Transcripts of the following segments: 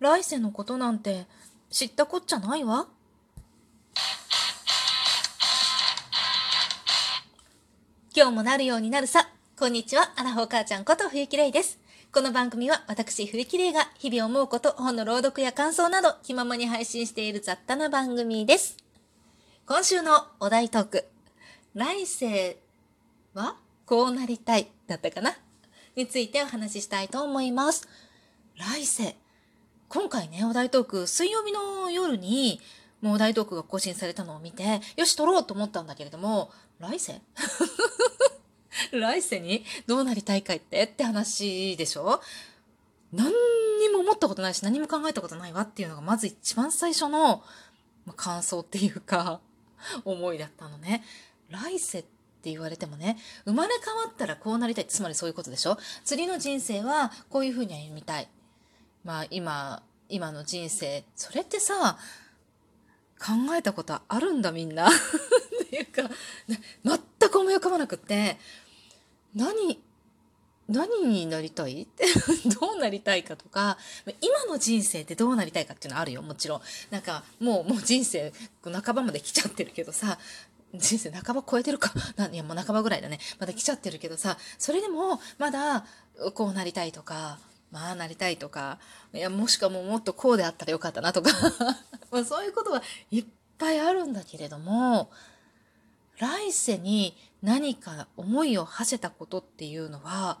来世のことなんて知ったこっちゃないわ。今日もなるようになるさ。こんにちは、アラフォー母ちゃんこと冬木玲です。この番組は私冬木玲が日々思うこと、本の朗読や感想など気ままに配信している雑多な番組です。今週のお題トーク。来世はこうなりたいだったかな？についてお話ししたいと思います。来世。今回ね、お題トーク、水曜日の夜に、もうお題トークが更新されたのを見て、よし、撮ろうと思ったんだけれども、来世？来世にどうなりたいかってって話でしょ？何にも思ったことないし、何も考えたことないわっていうのが、まず一番最初の、感想っていうか、思いだったのね。来世って言われてもね、生まれ変わったらこうなりたい。つまりそういうことでしょ？次の人生はこういうふうに歩みたい。まあ今、今の人生、それってさ、考えたことあるんだみんな。っていうか、全く思い浮かばなくって、何、何になりたい？ってどうなりたいかとか、今の人生ってどうなりたいかっていうのはあるよ、もちろん。なんか、もう、もう人生、半ばまで来ちゃってるけどさ、人生半ば超えてるか。いや、もう半ばぐらいだね。まだ来ちゃってるけどさ、それでも、まだ、こうなりたいとか、まあなりたいとか、いや、もしかももっとこうであったらよかったなとか まあそういうことはいっぱいあるんだけれども、来世に何か思いを馳せたことっていうのは、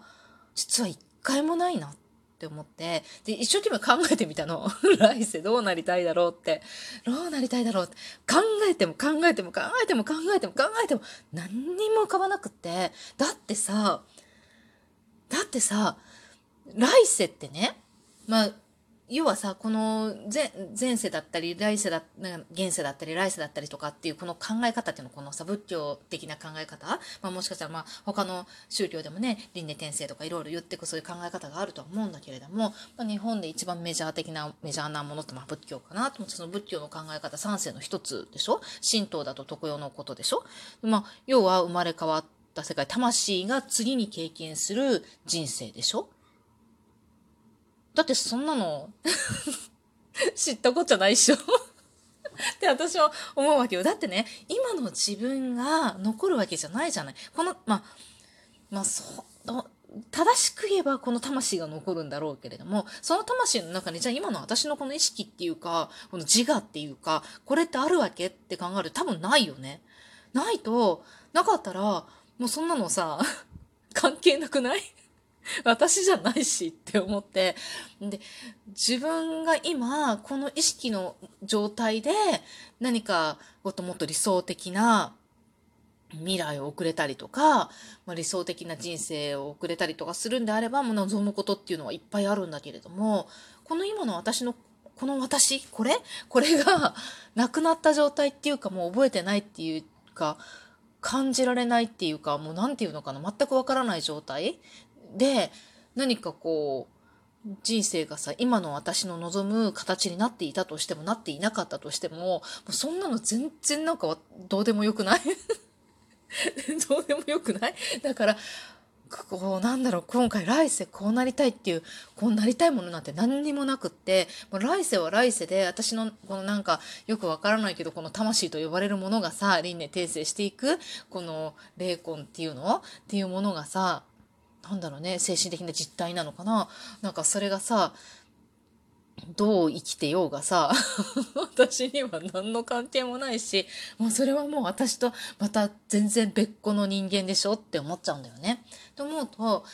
実は一回もないなって思って、で、一生懸命考えてみたの。来世どうなりたいだろうって。どうなりたいだろうって。考えても考えても考えても考えても考えても何にも浮かばなくって。だってさ、だってさ、来世ってね、まあ、要はさ、この前前世だったり、来世だ、現世だったり、来世だったりとかっていうこの考え方っていうのこのさ、仏教的な考え方まあもしかしたらまあ他の宗教でもね、輪廻転生とかいろいろ言ってくそういう考え方があるとは思うんだけれども、まあ、日本で一番メジャー的な、メジャーなものってまあ仏教かなと思って、その仏教の考え方3世の一つでしょ？神道だと特用のことでしょ？まあ、要は生まれ変わった世界、魂が次に経験する人生でしょ？だってそんなの 知ったこっちゃないっしょ って私は思うわけよ。だってね、今の自分が残るわけじゃないじゃない。この、まあ、まあ、そう、正しく言えばこの魂が残るんだろうけれども、その魂の中に、じゃあ今の私のこの意識っていうか、この自我っていうか、これってあるわけって考えると多分ないよね。ないと、なかったら、もうそんなのさ、関係なくない？私じゃないしって思って、で、自分が今、この意識の状態で何かもっともっと理想的な未来を送れたりとか、まあ、理想的な人生を送れたりとかするんであれば、もう望むことっていうのはいっぱいあるんだけれども、この今の私の、この私、これ？これが なくなった状態っていうかもう覚えてないっていうか、感じられないっていうか、もう何て言うのかな、全くわからない状態。で、何かこう、人生がさ、今の私の望む形になっていたとしても、なっていなかったとしても、もそんなの全然なんかどうでもよくない。どうでもよくない？だから、こう、なんだろう、今回来世こうなりたいっていう、こうなりたいものなんて何にもなくって、もう来世は来世で、私の、このなんか、よくわからないけど、この魂と呼ばれるものがさ、輪廻転生していく、この霊魂っていうの？っていうものがさ、なんだろうね、精神的な実態なのかな。なんかそれがさ、どう生きてようがさ、私には何の関係もないし、もうそれはもう私とまた全然別個の人間でしょって思っちゃうんだよね。と思うと、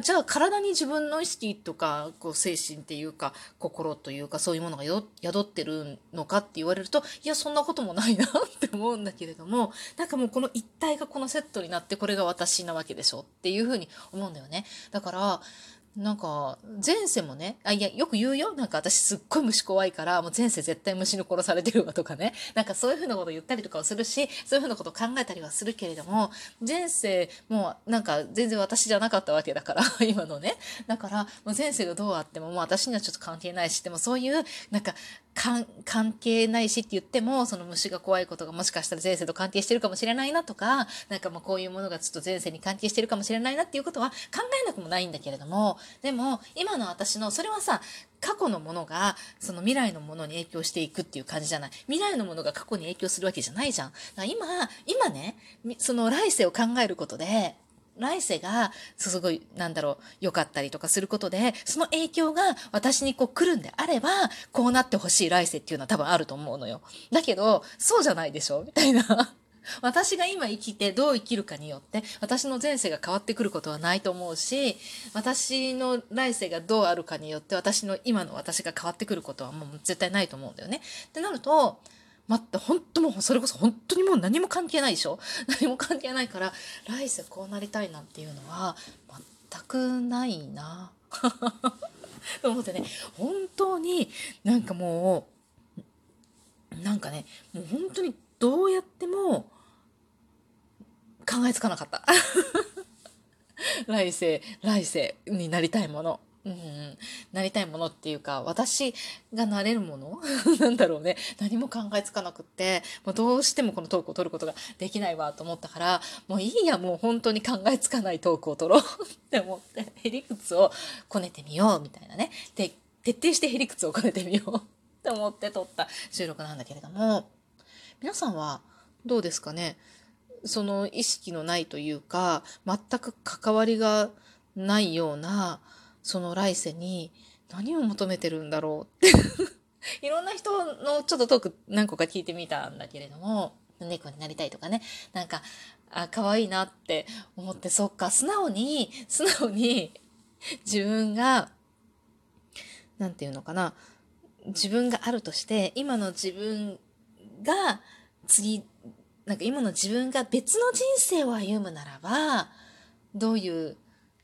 じゃあ体に自分の意識とか、こう精神っていうか、心というかそういうものが宿ってるのかって言われると、いや、そんなこともないなって思うんだけれども、なんかもうこの一体がこのセットになってこれが私なわけでしょっていうふうに思うんだよね。だから、なんか、前世もね、あ、いや、よく言うよ。なんか私すっごい虫怖いから、もう前世絶対虫に殺されてるわとかね。なんかそういうふうなこと言ったりとかをするし、そういうふうなこと考えたりはするけれども、前世もうなんか全然私じゃなかったわけだから、今のね。だから、もう前世がどうあってももう私にはちょっと関係ないし、でもそういう、なんか関係ないしって言っても、その虫が怖いことがもしかしたら前世と関係してるかもしれないなとか、なんかもうこういうものがちょっと前世に関係してるかもしれないなっていうことは考えなくもないんだけれども、でも今の私の、それはさ、過去のものがその未来のものに影響していくっていう感じじゃない。未来のものが過去に影響するわけじゃないじゃん。今、今ね、その来世を考えることで、来世がすごい、なんだろう、良かったりとかすることで、その影響が私にこう来るんであれば、こうなってほしい来世っていうのは多分あると思うのよ。だけど、そうじゃないでしょ？みたいな。私が今生きてどう生きるかによって私の前世が変わってくることはないと思うし私の来世がどうあるかによって私の今の私が変わってくることはもう絶対ないと思うんだよね。ってなると待って、本当もう、それこそ本当にもう何も関係ないでしょ？何も関係ないから、来世こうなりたいなんていうのは、全くないな。と 思ってね、本当になんかもう、なんかね、もう本当にどうやっても考えつかなかった。来世、来世になりたいもの。うん、なりたいものっていうか、私がなれるもの？なんだろうね。何も考えつかなくって、もうどうしてもこのトークを取ることができないわと思ったから、もういいや、もう本当に考えつかないトークを取ろう って思って、へりくつをこねてみようみたいなね。で、徹底してへりくつをこねてみよう って思って撮った収録なんだけれども、皆さんはどうですかね？その意識のないというか、全く関わりがないような、その来世に何を求めてるんだろう。っ ていろんな人のちょっとトーク何個か聞いてみたんだけれども、猫になりたいとかね、なんか、あ、可愛いなって思って、そっか、素直に、素直に自分が、なんていうのかな、自分があるとして、今の自分が次、なんか今の自分が別の人生を歩むならば、どういう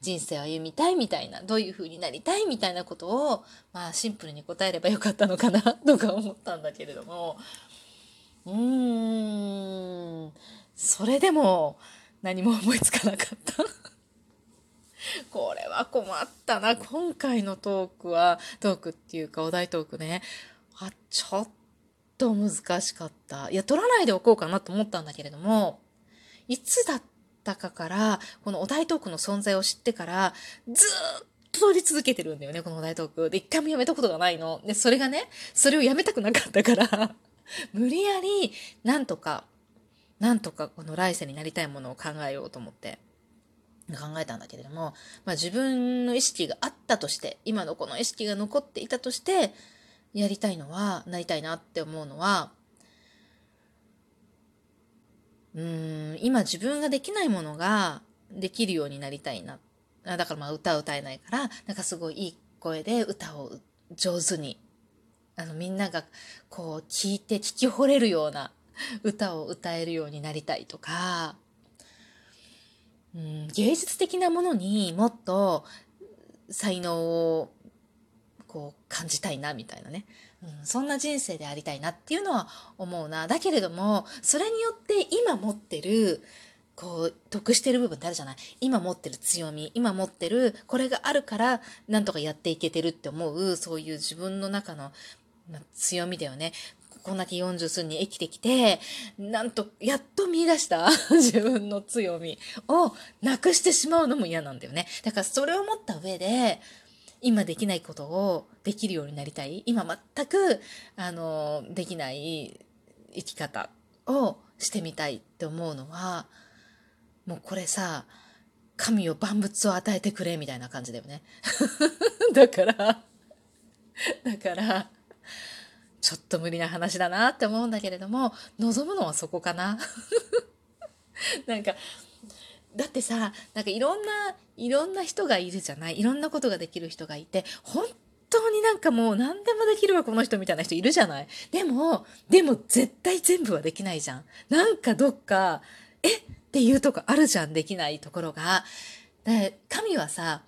人生を歩みたいみたいな、どういう風になりたいみたいなことを、まあシンプルに答えればよかったのかな とか思ったんだけれども、うーん、それでも何も思いつかなかった これは困ったな。今回のトークは、トークっていうかお題トークね。あ、ちょっと難しかった。いや、取らないでおこうかなと思ったんだけれども、いつだったったかから、このお題トークの存在を知ってから、ずっと取り続けてるんだよね、このお題トーク。で、一回もやめたことがないの。で、それがね、それをやめたくなかったから 無理やり、なんとか、なんとかこの来世になりたいものを考えようと思って。考えたんだけれども、まあ自分の意識があったとして、今のこの意識が残っていたとして、やりたいのは、なりたいなって思うのは、うん、今自分ができないものができるようになりたいな。だからまあ歌歌えないから、なんかすごいいい声で歌を上手に、あのみんながこう聞いて聞き惚れるような歌を歌えるようになりたいとか、うん、芸術的なものにもっと才能をこう感じたいなみたいなね。うん、そんな人生でありたいなっていうのは思うな。だけれども、それによって今持ってる、こう、得してる部分ってあるじゃない？今持ってる強み、今持ってる、これがあるから、なんとかやっていけてるって思う、そういう自分の中の、ま強みだよね。こんだけ40数に生きてきて、なんと、やっと見出した 自分の強みをなくしてしまうのも嫌なんだよね。だからそれを持った上で、今できないことをできるようになりたい。今全く、あの、できない生き方をしてみたいって思うのは、もうこれさ、神を万物を与えてくれみたいな感じだよね。だから、だから、ちょっと無理な話だなって思うんだけれども、望むのはそこかな。なんか、だってさ、なんかいろんな、いろんな人がいるじゃない？いろんなことができる人がいて、本当になんかもう何でもできるわ、この人みたいな人いるじゃない？でも、でも絶対全部はできないじゃん。なんかどっか、え？っていうとこあるじゃん、できないところが。で、神はさ、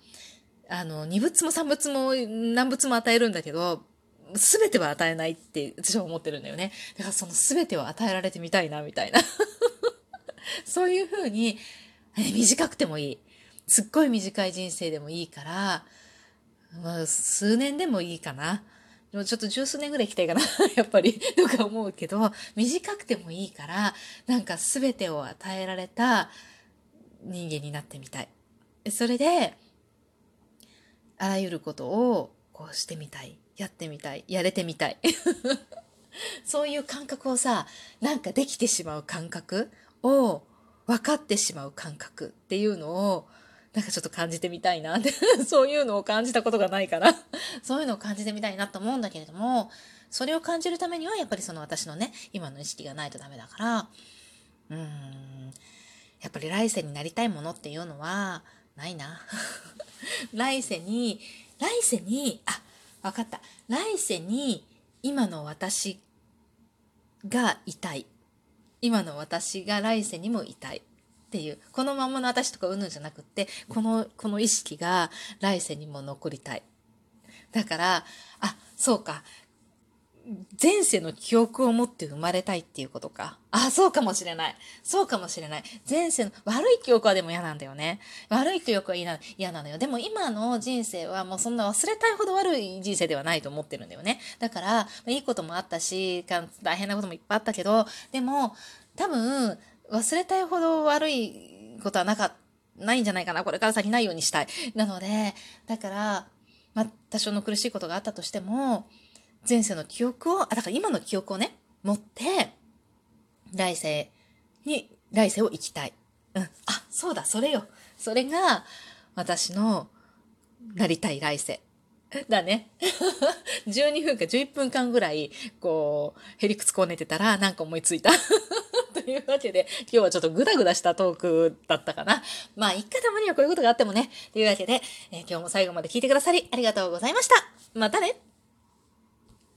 あの、二物も三物も何物も与えるんだけど、すべては与えないって私は思ってるんだよね。だからそのすべてを与えられてみたいな、みたいな。そういうふうに、短くてもいい。すっごい短い人生でもいいから、まあ、数年でもいいかな。でもちょっと十数年ぐらい行きたいかな やっぱりとか思うけど短くてもいいからなんか全てを与えられた人間になってみたいそれであらゆることをこうしてみたいやってみたいやれてみたい そういう感覚をさなんかできてしまう感覚を分かってしまう感覚っていうのをなんかちょっと感じてみたいな。っ てそういうのを感じたことがないから。そういうのを感じてみたいなと思うんだけれどもそれを感じるためにはやっぱりその私のね今の意識がないとダメだから。うーん。やっぱり来世になりたいものっていうのはないな。来世に来世にあ分かった。来世に今の私がいたい。今の私が来世にもいたいっていうこのままの私とかうぬじゃなくってこのこの意識が来世にも残りたい。だからあそうか。前世の記憶を持って生まれたいっていうことか。あ、そうかもしれない。そうかもしれない。前世の、悪い記憶はでも嫌なんだよね。悪い記憶は嫌な嫌なのよ。でも今の人生はもうそんな忘れたいほど悪い人生ではないと思ってるんだよね。だから、いいこともあったし、大変なこともいっぱいあったけど、でも、多分、忘れたいほど悪いことはなか、ないんじゃないかな。これから先ないようにしたい。なので、だから、まあ、多少の苦しいことがあったとしても、前世の記憶を、あ、だから今の記憶をね、持って、来世に、来世を生きたい。うん。あ、そうだ、それよ。それが、私の、なりたい来世。だね。12分か11分間ぐらい、こう、へりくつこねてたら、なんか思いついた。というわけで、今日はちょっとグダグダしたトークだったかな。まあ、一回たまにはこういうことがあってもね。というわけで、えー、今日も最後まで聞いてくださりありがとうございました。またね